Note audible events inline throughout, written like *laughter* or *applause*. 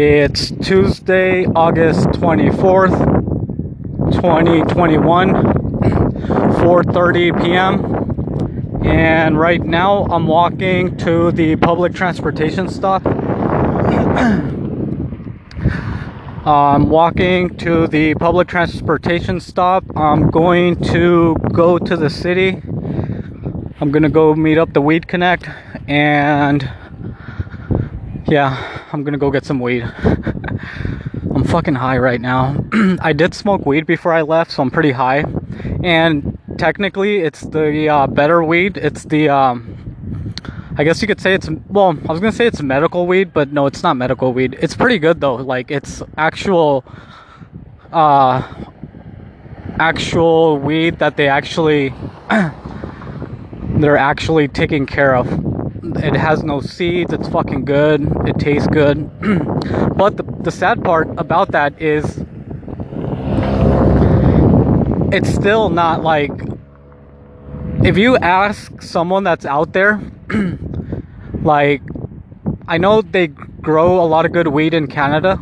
It's Tuesday, August 24th, 2021, 4:30 p.m. And right now I'm walking to the public transportation stop. *clears throat* I'm walking to the public transportation stop. I'm going to go to the city. I'm going to go meet up the Weed Connect and yeah, I'm gonna go get some weed. *laughs* I'm fucking high right now. *clears throat* I did smoke weed before I left, so I'm pretty high. And technically, it's the uh, better weed. It's the, um, I guess you could say it's, well, I was gonna say it's medical weed, but no, it's not medical weed. It's pretty good though. Like, it's actual, uh, actual weed that they actually, *clears throat* they're actually taking care of it has no seeds. It's fucking good. It tastes good. *clears throat* but the, the sad part about that is it's still not like if you ask someone that's out there *clears throat* like I know they grow a lot of good weed in Canada.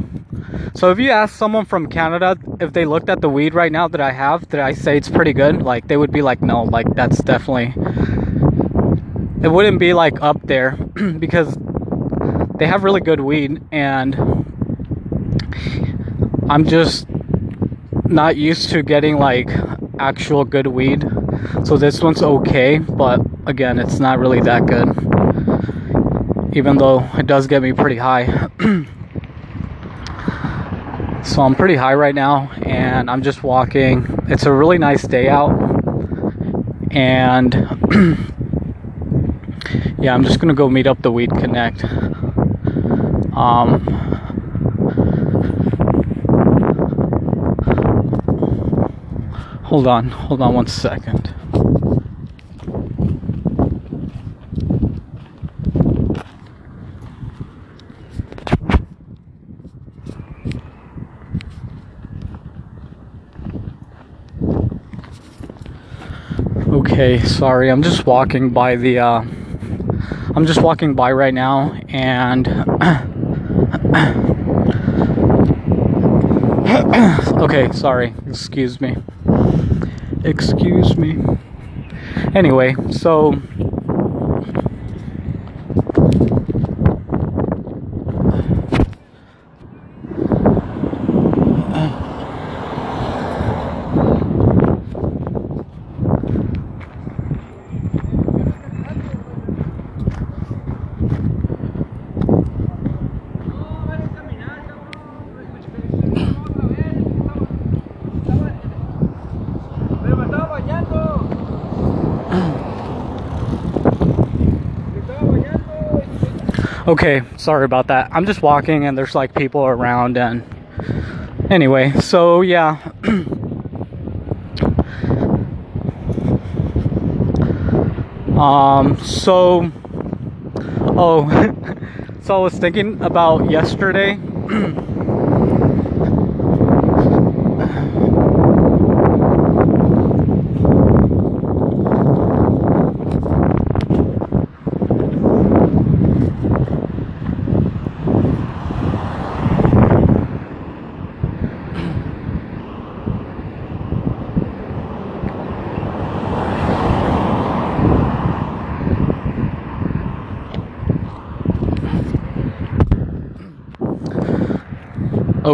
So if you ask someone from Canada if they looked at the weed right now that I have, that I say it's pretty good, like they would be like, no, like that's definitely it wouldn't be like up there *clears throat* because they have really good weed and I'm just not used to getting like actual good weed. So this one's okay, but again, it's not really that good. Even though it does get me pretty high. *clears throat* so I'm pretty high right now and I'm just walking. It's a really nice day out. And *clears throat* yeah, I'm just gonna go meet up the Weed Connect. Um, hold on, hold on one second. Okay, sorry, I'm just walking by the uh, I'm just walking by right now and *coughs* okay, sorry. Excuse me. Excuse me. Anyway, so Okay, sorry about that. I'm just walking and there's like people around and anyway, so yeah. *clears throat* um so oh *laughs* so I was thinking about yesterday *clears throat*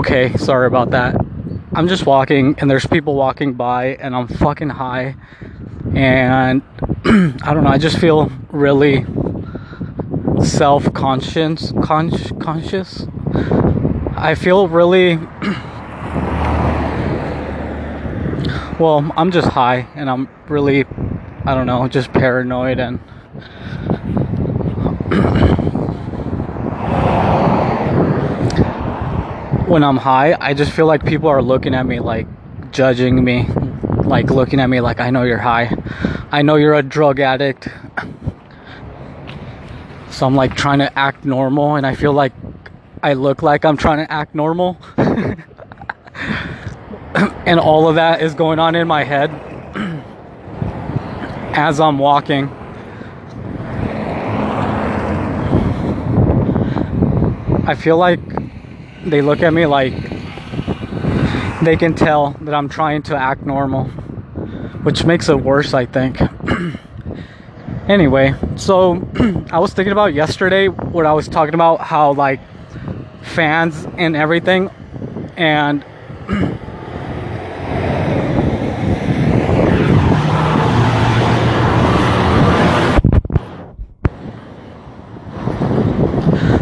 Okay, sorry about that. I'm just walking and there's people walking by and I'm fucking high. And *clears throat* I don't know, I just feel really self-conscious con- conscious. I feel really *clears throat* well, I'm just high and I'm really I don't know, just paranoid and when I'm high, I just feel like people are looking at me like judging me, like looking at me like I know you're high. I know you're a drug addict. So I'm like trying to act normal and I feel like I look like I'm trying to act normal. *laughs* and all of that is going on in my head *clears throat* as I'm walking. I feel like they look at me like they can tell that I'm trying to act normal, which makes it worse, I think. *clears throat* anyway, so *clears throat* I was thinking about yesterday what I was talking about how like fans and everything and *clears throat*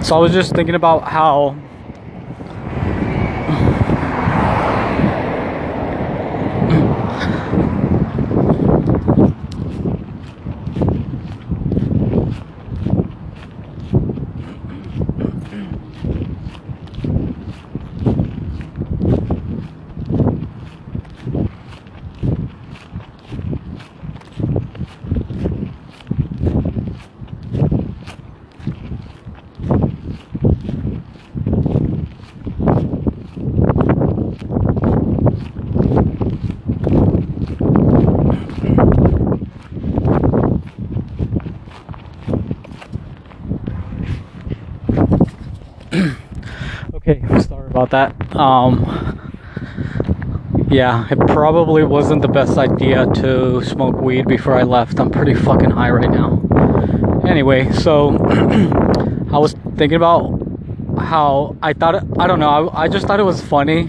So I was just thinking about how Okay, sorry about that. Um, yeah, it probably wasn't the best idea to smoke weed before I left. I'm pretty fucking high right now. Anyway, so *clears throat* I was thinking about how I thought, I don't know, I, I just thought it was funny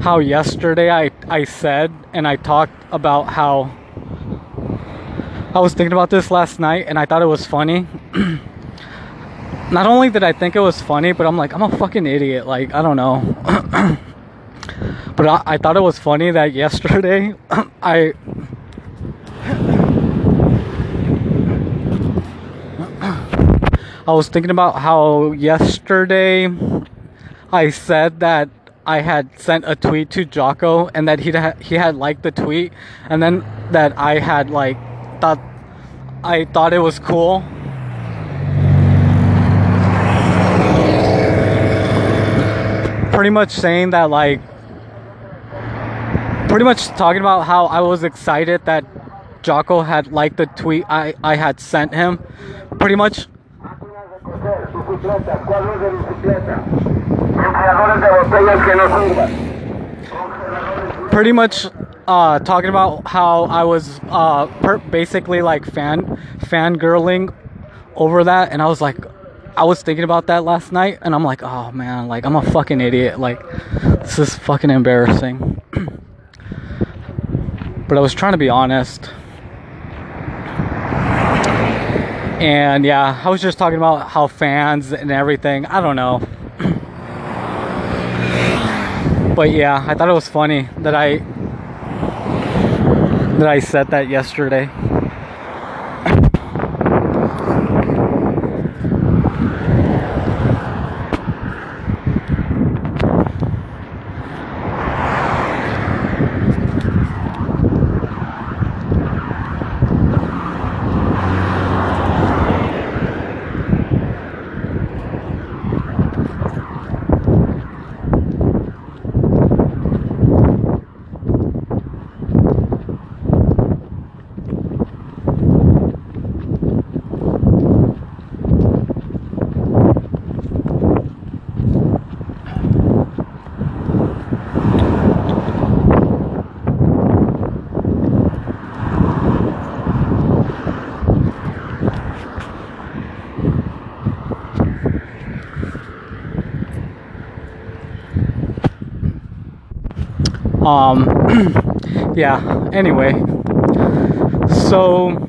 how yesterday I, I said and I talked about how I was thinking about this last night and I thought it was funny. *clears throat* not only did I think it was funny, but I'm like, I'm a fucking idiot. Like, I don't know. *clears throat* but I, I, thought it was funny that yesterday *clears throat* I. I was thinking about how yesterday I said that I had sent a tweet to Jocko and that he he had liked the tweet and then that I had like thought I thought it was cool pretty much saying that like pretty much talking about how I was excited that Jocko had liked the tweet I, I had sent him. Pretty much pretty much uh, talking about how I was uh, per- basically like fan fangirling over that, and I was like, I was thinking about that last night and I'm like, oh man, like I'm a fucking idiot. Like this is fucking embarrassing. *clears throat* but I was trying to be honest. And yeah, I was just talking about how fans and everything, I don't know. *clears throat* but yeah, I thought it was funny that I that I said that yesterday. Um, *clears throat* yeah, anyway. So,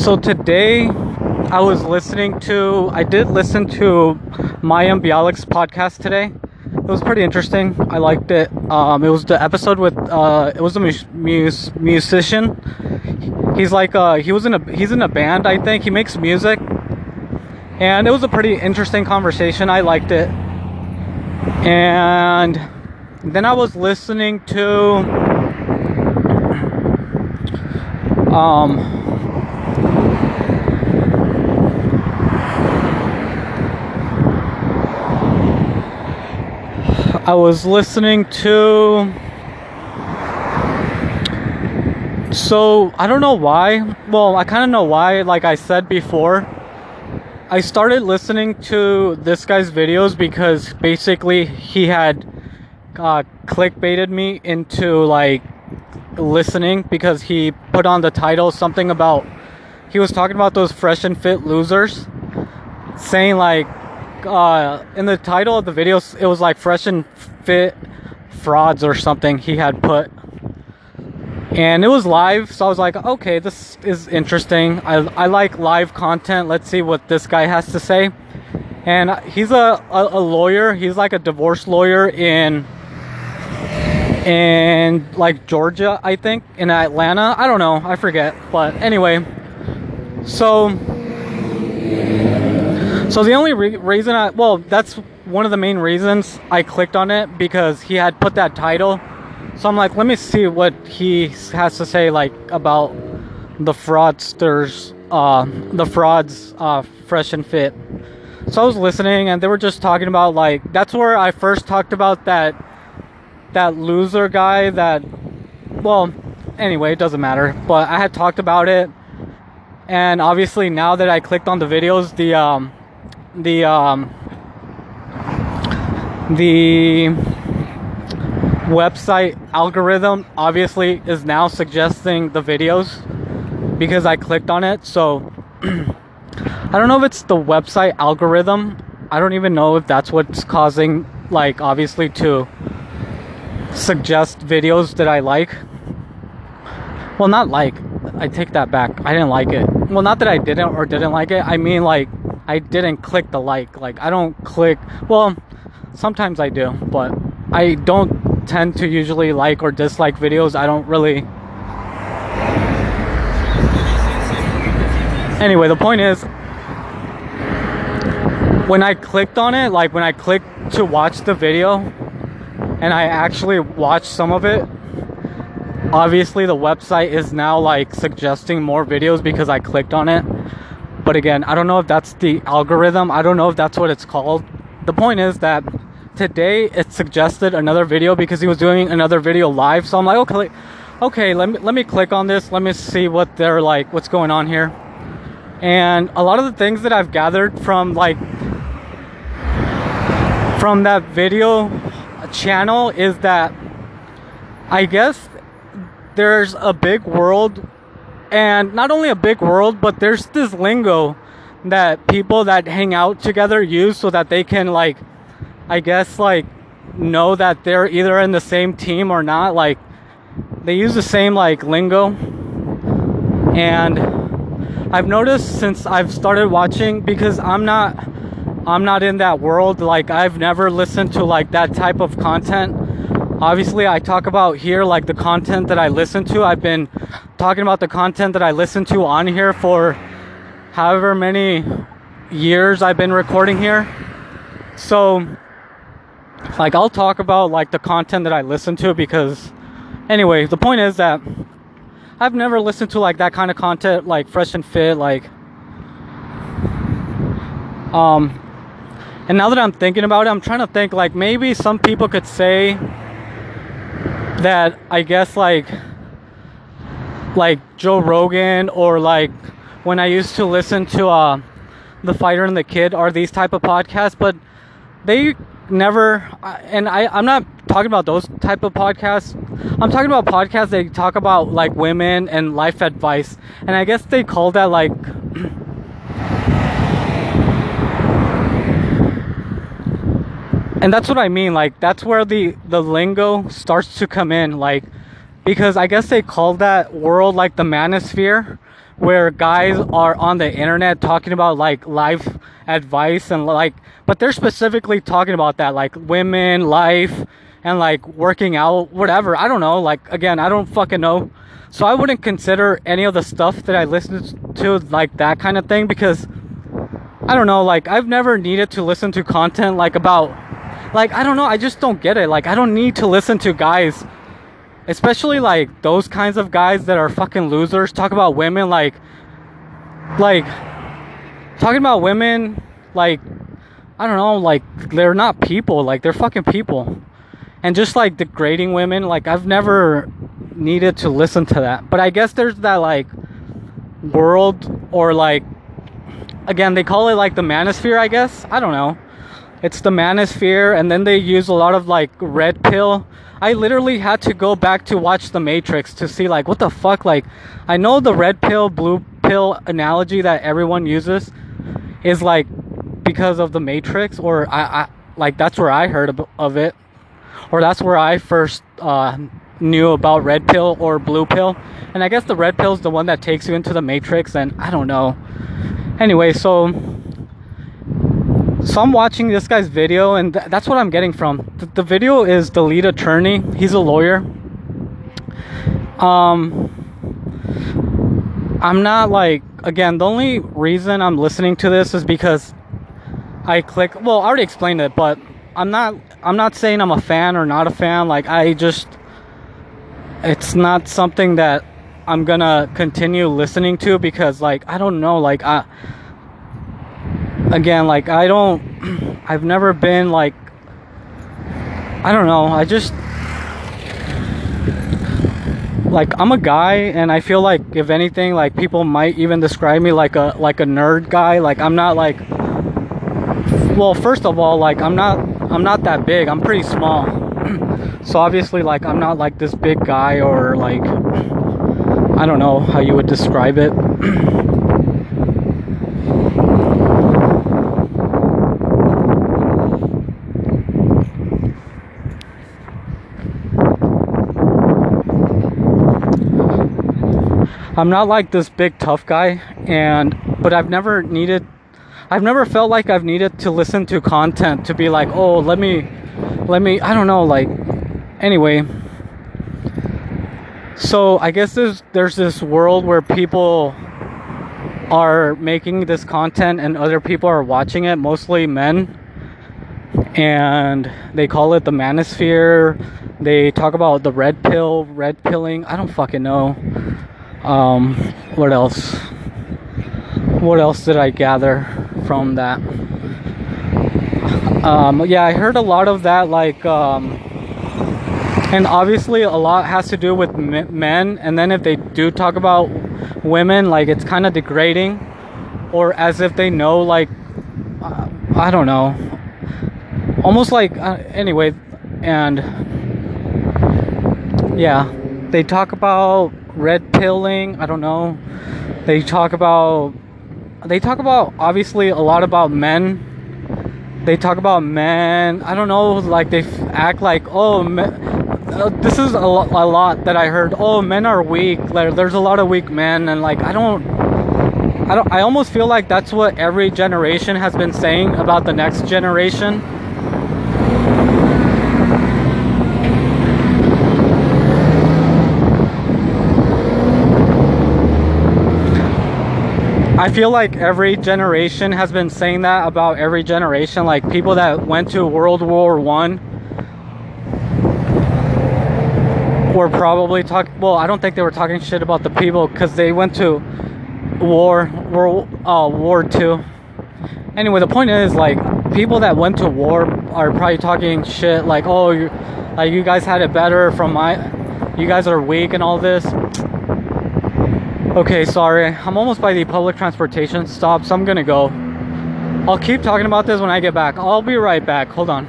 so today I was listening to, I did listen to Mayim Bialik's podcast today. It was pretty interesting. I liked it. Um, it was the episode with, uh, it was a mus- mus- musician. He's like, uh, he was in a, he's in a band, I think. He makes music. And it was a pretty interesting conversation. I liked it. And then I was listening to um I was listening to so I don't know why. Well, I kind of know why like I said before I started listening to this guy's videos because basically he had uh, clickbaited me into like listening because he put on the title something about he was talking about those fresh and fit losers saying like uh, in the title of the video it was like fresh and fit frauds or something he had put. And it was live so i was like okay this is interesting. I, I like live content. Let's see what this guy has to say. And he's a, a, a lawyer. He's like a divorce lawyer in in like georgia i think in atlanta. I don't know. I forget. But anyway so so the only re- reason i well that's one of the main reasons i clicked on it because he had put that title. So I'm like, let me see what he has to say, like about the fraudsters, uh, the frauds, uh, fresh and fit. So I was listening, and they were just talking about like that's where I first talked about that that loser guy. That well, anyway, it doesn't matter. But I had talked about it, and obviously now that I clicked on the videos, the um, the um, the website algorithm obviously is now suggesting the videos because I clicked on it. So *clears throat* I don't know if it's the website algorithm. I don't even know if that's what's causing like obviously to suggest videos that I like. Well, not like. I take that back. I didn't like it. Well, not that I didn't or didn't like it. I mean like I didn't click the like. Like I don't click. Well, sometimes I do, but I don't tend to usually like or dislike videos. I don't really. Anyway, the point is, when I clicked on it, like when I clicked to watch the video, and I actually watched some of it, obviously the website is now like suggesting more videos because I clicked on it. But again, I don't know if that's the algorithm. I don't know if that's what it's called. The point is that today it suggested another video because he was doing another video live. So I'm like, okay, okay, let me let me click on this. Let me see what they're like, what's going on here. And a lot of the things that I've gathered from like from that video channel is that I guess there's a big world and not only a big world, but there's this lingo that people that hang out together use so that they can like I guess like know that they're either in the same team or not. Like they use the same like lingo. And I've noticed since I've started watching because I'm not I'm not in that world. Like I've never listened to like that type of content. Obviously, I talk about here like the content that I listen to. I've been talking about the content that I listen to on here for however many years I've been recording here. So like I'll talk about like the content that I listen to because anyway, the point is that I've never listened to like that kind of content like fresh and fit like um and now that I'm thinking about it, I'm trying to think like maybe some people could say that I guess like like Joe Rogan or like when I used to listen to uh the fighter and the kid are these type of podcasts but they never and I, i'm not talking about those type of podcasts. I'm talking about podcasts that talk about like women and life advice. And i guess they call that like *clears throat* and that's what i mean like that's where the the lingo starts to come in like because i guess they call that world like the manosphere where guys are on the internet talking about like life advice and like but they're specifically talking about that like women life and like working out whatever. I don't know like again i don't fucking know. So i wouldn't consider any of the stuff that i listen to like that kind of thing because i don't know like i've never needed to listen to content like about like i don't know i just don't get it like i don't need to listen to guys especially like those kinds of guys that are fucking losers talk about women like like talking about women like I don't know like they're not people like they're fucking people and just like degrading women like I've never needed to listen to that but I guess there's that like world or like again, they call it like the manosphere, I guess. I don't know. It's the manosphere, and then they use a lot of like red pill. I literally had to go back to watch The Matrix to see like what the fuck. Like, I know the red pill, blue pill analogy that everyone uses is like because of The Matrix, or I, I like that's where I heard of, of it, or that's where I first uh, knew about red pill or blue pill. And I guess the red pill is the one that takes you into the Matrix, and I don't know. Anyway, so so I'm watching this guy's video, and th- that's what I'm getting from. The, the video is the lead attorney. He's a lawyer. Um, I'm not like again. The only reason I'm listening to this is because I click. Well, I already explained it, but I'm not. I'm not saying I'm a fan or not a fan. Like I just, it's not something that I'm gonna continue listening to because like I don't know. Like I again, like I don't, I've never been like, I don't know, I just, like I'm a guy and I feel like if anything like people might even describe me like a like a nerd guy. Like I'm not like well first of all like I'm not I'm not that big. I'm pretty small. So obviously like I'm not like this big guy or like I don't know how you would describe it I'm not like this big tough guy and but I've never needed I've never felt like I've needed to listen to content to be like, "Oh, let me let me I don't know, like anyway. So, I guess there's there's this world where people are making this content and other people are watching it, mostly men. And they call it the manosphere. They talk about the red pill, red pilling. I don't fucking know. Um, what else? What else did I gather from that? Um, yeah, I heard a lot of that, like, um, and obviously a lot has to do with men. And then if they do talk about women, like, it's kind of degrading, or as if they know, like, uh, I don't know, almost like, uh, anyway, and yeah, they talk about red pilling. I don't know. They talk about they talk about obviously a lot about men. They talk about men. I don't know. Like they act like oh, uh, this is a, lo- a lot that I heard. Oh, men are weak. Like, there's a lot of weak men, and like I don't. I don't. I almost feel like that's what every generation has been saying about the next generation I feel like every generation has been saying that about every generation. Like people that went to World War One were probably talking. Well, I don't think they were talking shit about the people because they went to war, World uh, War Two. Anyway, the point is like people that went to war are probably talking shit like, "Oh, you like you guys had it better from my, you guys are weak and all this." Okay, sorry. I'm almost by the public transportation stop, so I'm gonna go. I'll keep talking about this when I get back. I'll be right back. Hold on.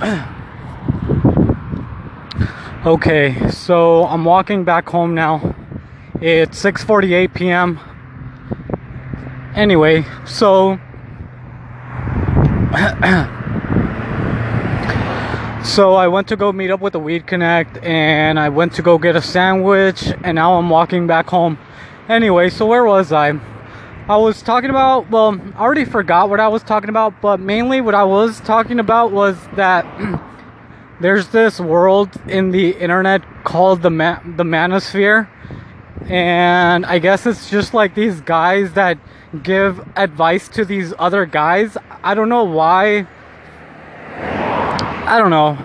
*clears throat* okay, so I'm walking back home now. It's 6:48 p.m. Anyway, so *clears throat* So I went to go meet up with the Weed Connect and I went to go get a sandwich and now I'm walking back home. Anyway, so where was I? I was talking about, well, I already forgot what I was talking about, but mainly what I was talking about was that *clears throat* there's this world in the internet called the ma- the manosphere and I guess it's just like these guys that give advice to these other guys. I don't know why I don't know.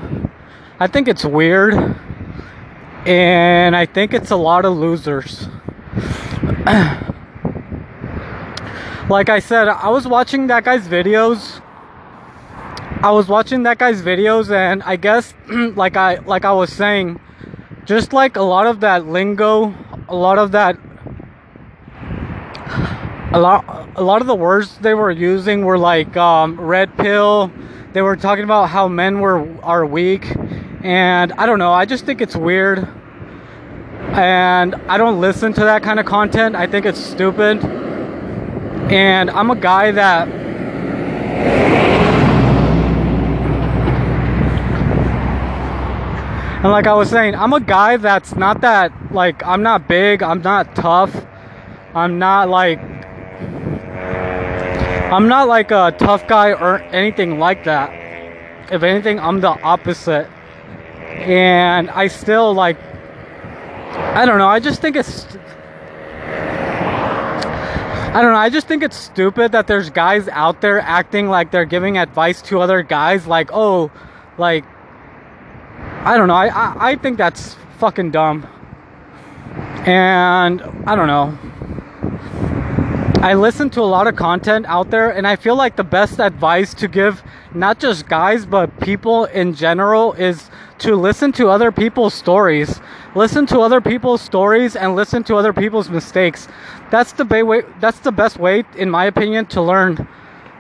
I think it's weird. And I think it's a lot of losers. *clears throat* like I said, I was watching that guy's videos. I was watching that guy's videos and I guess *clears throat* like I like I was saying just like a lot of that lingo, a lot of that a lot a lot of the words they were using were like um, red pill. They were talking about how men were are weak, and I don't know. I just think it's weird, and I don't listen to that kind of content. I think it's stupid, and I'm a guy that. And like I was saying, I'm a guy that's not that like I'm not big, I'm not tough. I'm not like I'm not like a tough guy or anything like that. If anything, I'm the opposite. And I still like I don't know, I just think it's I don't know, I just think it's stupid that there's guys out there acting like they're giving advice to other guys like, "Oh, like I don't know. I I, I think that's fucking dumb. And I don't know. I listen to a lot of content out there, and I feel like the best advice to give, not just guys, but people in general, is to listen to other people's stories. Listen to other people's stories and listen to other people's mistakes. That's the way. That's the best way, in my opinion, to learn,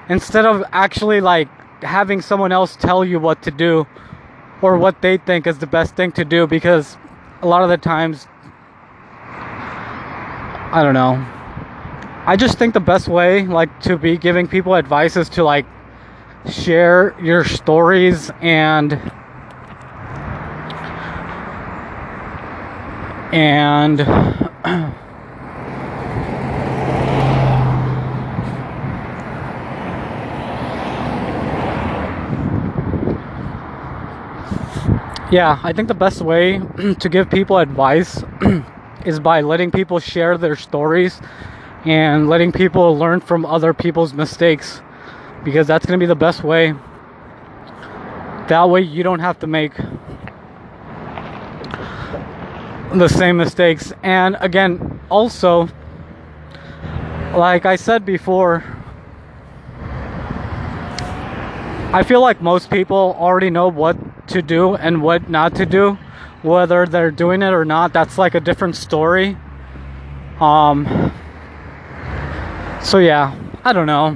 instead of actually like having someone else tell you what to do or what they think is the best thing to do. Because a lot of the times, I don't know I just think the best way, like, to be giving people advice is to, like, share your stories and. And. *clears throat* yeah, I think the best way *clears throat* to give people advice *clears throat* is by letting people share their stories and letting people learn from other people's mistakes because that's going to be the best way. That way, you don't have to make the same mistakes. And again, also, like I said before, I feel like most people already know what to do and what not to do. Whether they're doing it or not, that's like a different story. Um, so yeah, I don't know.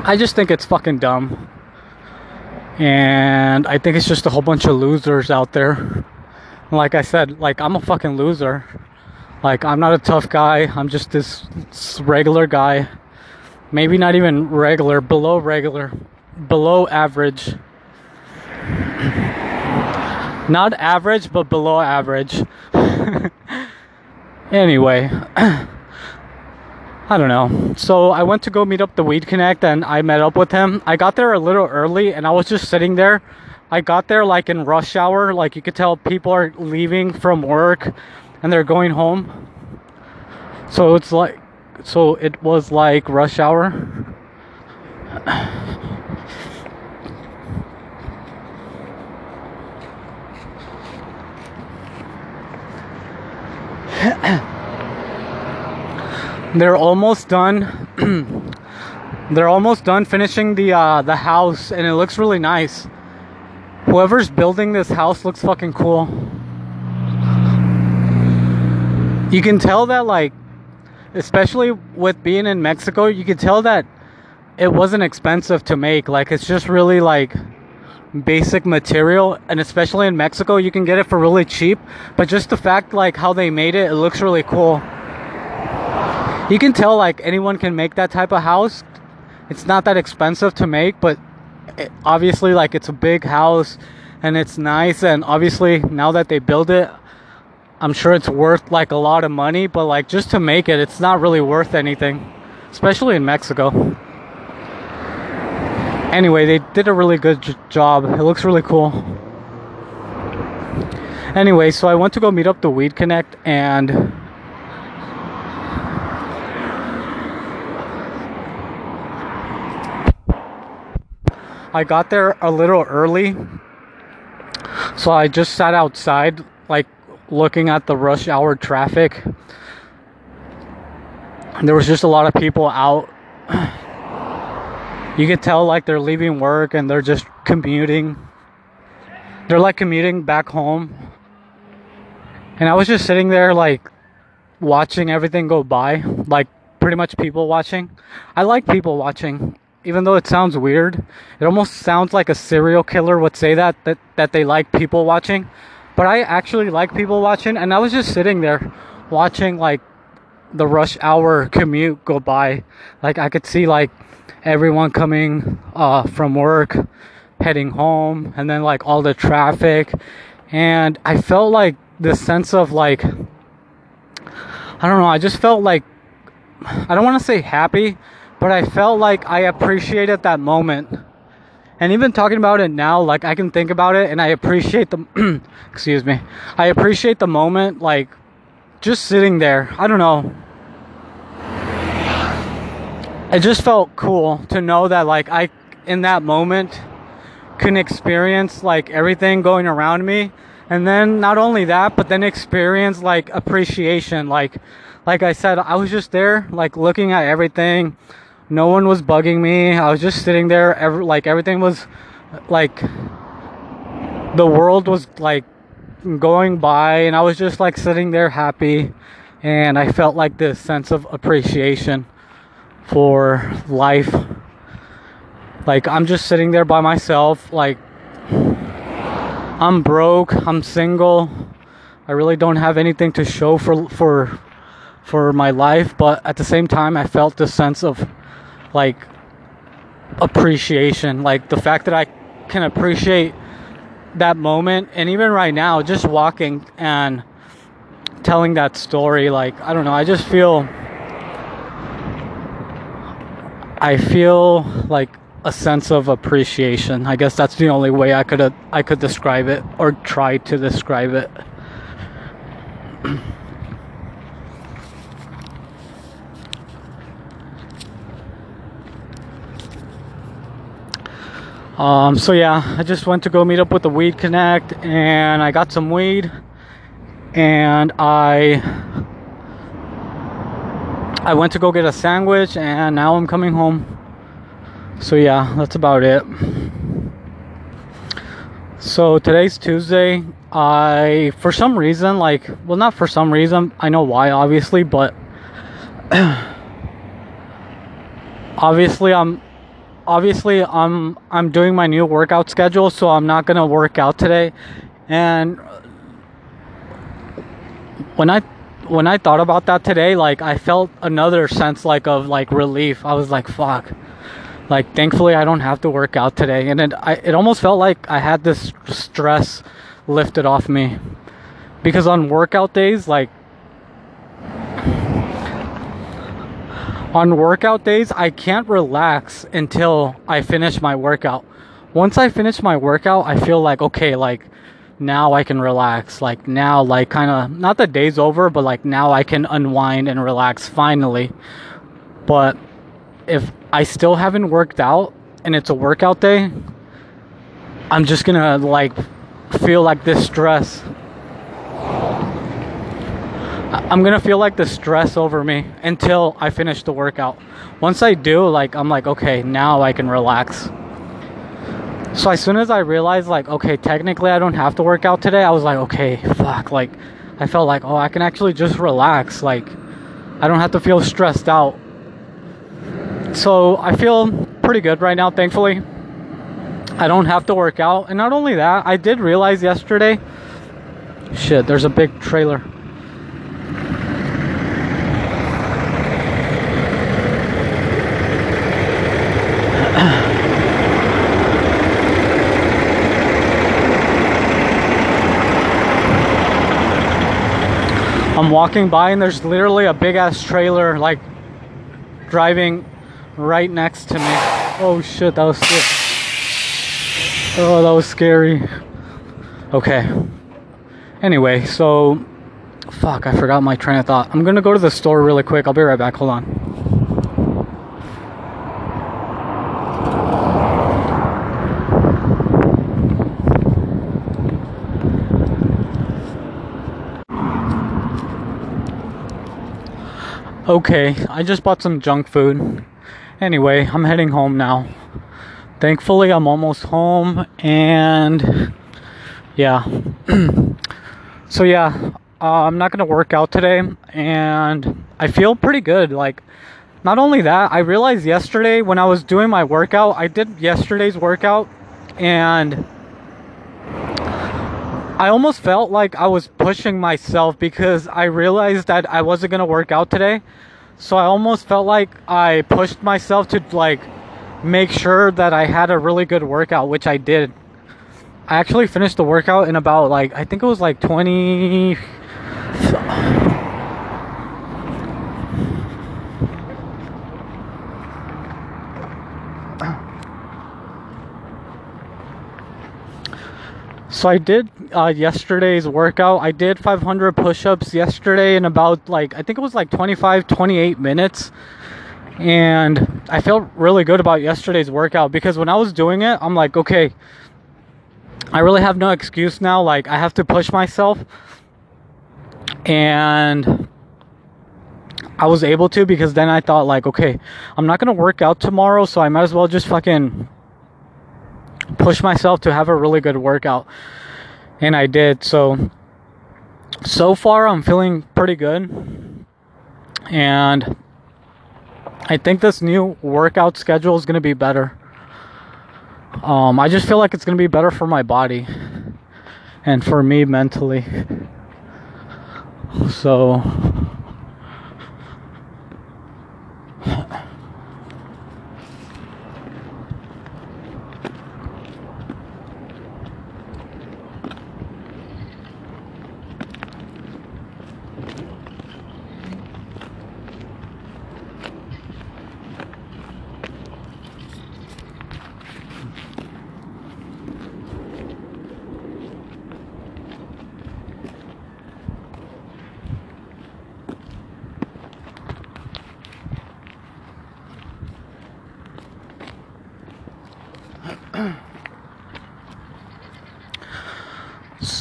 I just think it's fucking dumb. And I think it's just a whole bunch of losers out there. Like I said, like I'm a fucking loser. Like I'm not a tough guy. I'm just this regular guy. Maybe not even regular, below regular, below average. Not average, but below average. *laughs* anyway. *clears throat* I don't know. So I went to go meet up the Weed Connect and I met up with him. I got there a little early and I was just sitting there. I got there like in rush hour. Like you could tell people are leaving from work and they're going home. So it's like, so it was like rush hour. *clears throat* they're almost done. *clears throat* they're almost done finishing the uh, the house, and it looks really nice. Whoever's building this house looks fucking cool. You can tell that, like, especially with being in Mexico, you can tell that it wasn't expensive to make. Like, it's just really like basic material, and especially in Mexico, you can get it for really cheap. But just the fact, like, how they made it, it looks really cool you can tell like anyone can make that type of house. It's not that expensive to make, but it, obviously like it's a big house and it's nice and obviously now that they build it I'm sure it's worth like a lot of money, but like just to make it, it's not really worth anything, especially in Mexico. Anyway, they did a really good j- job. It looks really cool. Anyway, so I went to go meet up the Weed Connect and I got there a little early. So I just sat outside, like looking at the rush hour traffic. There was just a lot of people out. *sighs* You could tell like they're leaving work and they're just commuting. They're like commuting back home. And I was just sitting there like watching everything go by, like pretty much people watching. I like people watching, even though it sounds weird. It almost sounds like a serial killer would say that that that they like people watching. But I actually like people watching and I was just sitting there watching like the rush hour commute go by. Like I could see like everyone coming uh, from work, heading home, and then like all the traffic. And I felt like this sense of like, I don't know, I just felt like, I don't want to say happy, but I felt like I appreciated that moment. And even talking about it now, like I can think about it and I appreciate the, *clears throat* excuse me, I appreciate the moment, like just sitting there. I don't know it just felt cool to know that like I in that moment can experience like everything going around me and then not only that but then experience like appreciation like like I said I was just there like looking at everything no one was bugging me I was just sitting there every, like everything was like the world was like going by and I was just like sitting there happy and I felt like this sense of appreciation for life. Like, I'm just sitting there by myself. Like, I'm broke. I'm single. I really don't have anything to show for for for my life, but at the same time, I felt this sense of like appreciation, like the fact that I can appreciate that moment, and even right now, just walking and telling that story, like I don't know, I just feel I feel like a sense of appreciation. I guess that's the only way I could I could describe it or try to describe it. *clears throat* um, so yeah, I just went to go meet up with the Weed Connect and I got some weed and I I went to go get a sandwich and now I'm coming home. So yeah, that's about it. So today's Tuesday. I for some reason like well not for some reason, I know why obviously, but *clears throat* obviously I'm obviously I'm I'm doing my new workout schedule, so I'm not to work out today. And when I when I thought about that today, like I felt another sense like of like relief. I was like, fuck. Like thankfully I don't have to work out today. And it I it almost felt like I had this stress lifted off me. Because on workout days, like on workout days, I can't relax until I finish my workout. Once I finish my workout, I feel like okay, like now I can relax. Like now, like kind of not the day's over, but like now I can unwind and relax finally. But if I still haven't worked out and it's a workout day, I'm just gonna like feel like this stress. I'm gonna feel like the stress over me until I finish the workout. Once I do, like, I'm like, okay, now I can relax. So as soon as I realized, like, okay, technically I don't have to work out today, I was like, okay, fuck. Like, I felt like, oh, I can actually just relax. Like, I don't have to feel stressed out. So I feel pretty good right now, thankfully. I don't have to work out. And not only that, I did realize yesterday shit, there's a big trailer. I'm walking by and there's literally a big ass trailer like driving right next to me. Oh shit, that was scary. Oh, that was scary. Okay. Anyway, so fuck, I forgot my train of thought. I'm gonna go to the store really quick. I'll be right back. Hold on. Okay, I just bought some junk food. Anyway, I'm heading home now. Thankfully, I'm almost home, and yeah. *clears throat* so, yeah, uh, I'm not gonna work out today, and I feel pretty good. Like, not only that, I realized yesterday when I was doing my workout, I did yesterday's workout, and I almost felt like I was pushing myself because I realized that I wasn't gonna work out today. So I almost felt like I pushed myself to like make sure that I had a really good workout, which I did. I actually finished the workout in about like I think it was like 20 So I did uh, yesterday's workout. I did 500 push-ups yesterday in about like I think it was like 25 28 minutes. And I felt really good about yesterday's workout because when I was doing it, I'm like, okay, I really have no excuse now. Like I have to push myself. And I was able to because then I thought like, okay, I'm not to work out tomorrow, so I might as well just fucking push myself to have a really good workout. And I did. So so far I'm feeling pretty good. And I think this new workout schedule is going to be better. Um, I just feel like it's going to be better for my body and for me mentally. So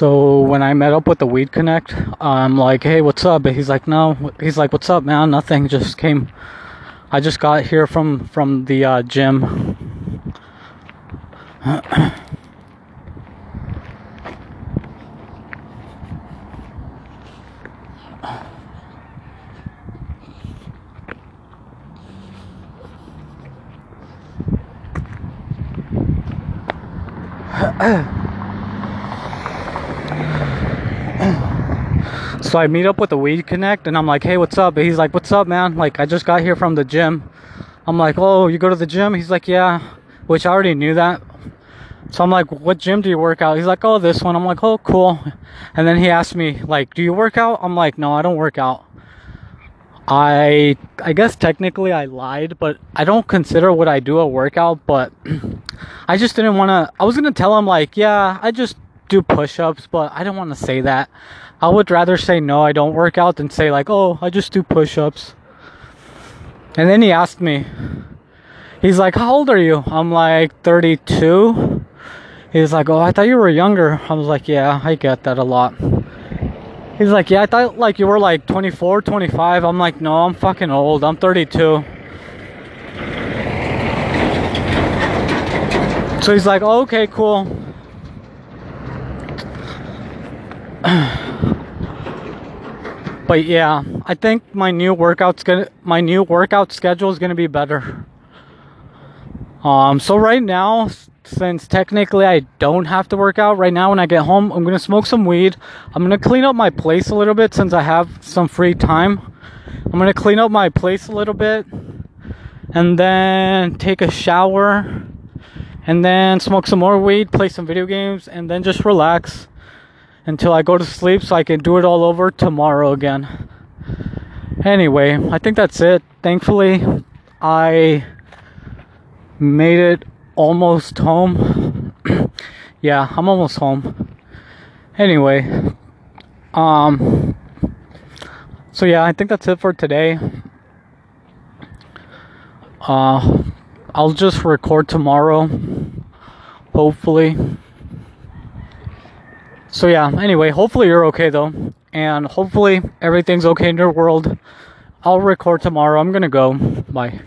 So when I met up with the Weed Connect, I'm like, "Hey, what's up?" But he's like, "No." He's like, "What's up, man? Nothing. Just came. I just got here from from the uh, gym." So I meet up with the Weed Connect and I'm like, hey, what's up? And he's like, what's up, man? Like, I just got here from the gym. I'm like, oh, you go to the gym? He's like, yeah, which I already knew that. So I'm like, what gym do you work out? He's like, oh, this one. I'm like, oh, cool. And then he asked me, like, do you work out? I'm like, no, I don't work out. I I guess technically I lied, but I don't consider what I do a workout, but *clears throat* I just didn't want to I was going to tell him like, yeah, I just do push-ups, but I didn't want to say that. I would rather say no, I don't work out than say like, "Oh, I just do push-ups." And then he asked me. He's like, "How old are you?" I'm like, "32." He's like, "Oh, I thought you were younger." I was like, "Yeah, I get that a lot." He's like, "Yeah, I thought like you were like 24, 25." I'm like, "No, I'm fucking old. I'm 32." So he's like, oh, "Okay, cool." *clears throat* but yeah, I think my new workout's gonna my new workout schedule is gonna be better. Um, so right now, since technically I don't have to work out right now, when I get home, I'm gonna smoke some weed. I'm gonna clean up my place a little bit since I have some free time. I'm gonna clean up my place a little bit, and then take a shower, and then smoke some more weed, play some video games, and then just relax until I go to sleep so I can do it all over tomorrow again. Anyway, I think that's it. Thankfully, I made it almost home. *clears throat* yeah, I'm almost home. Anyway, um so yeah, I think that's it for today. Uh I'll just record tomorrow. Hopefully. So yeah, anyway, hopefully you're okay though. And hopefully everything's okay in your world. I'll record tomorrow. I'm gonna go. Bye.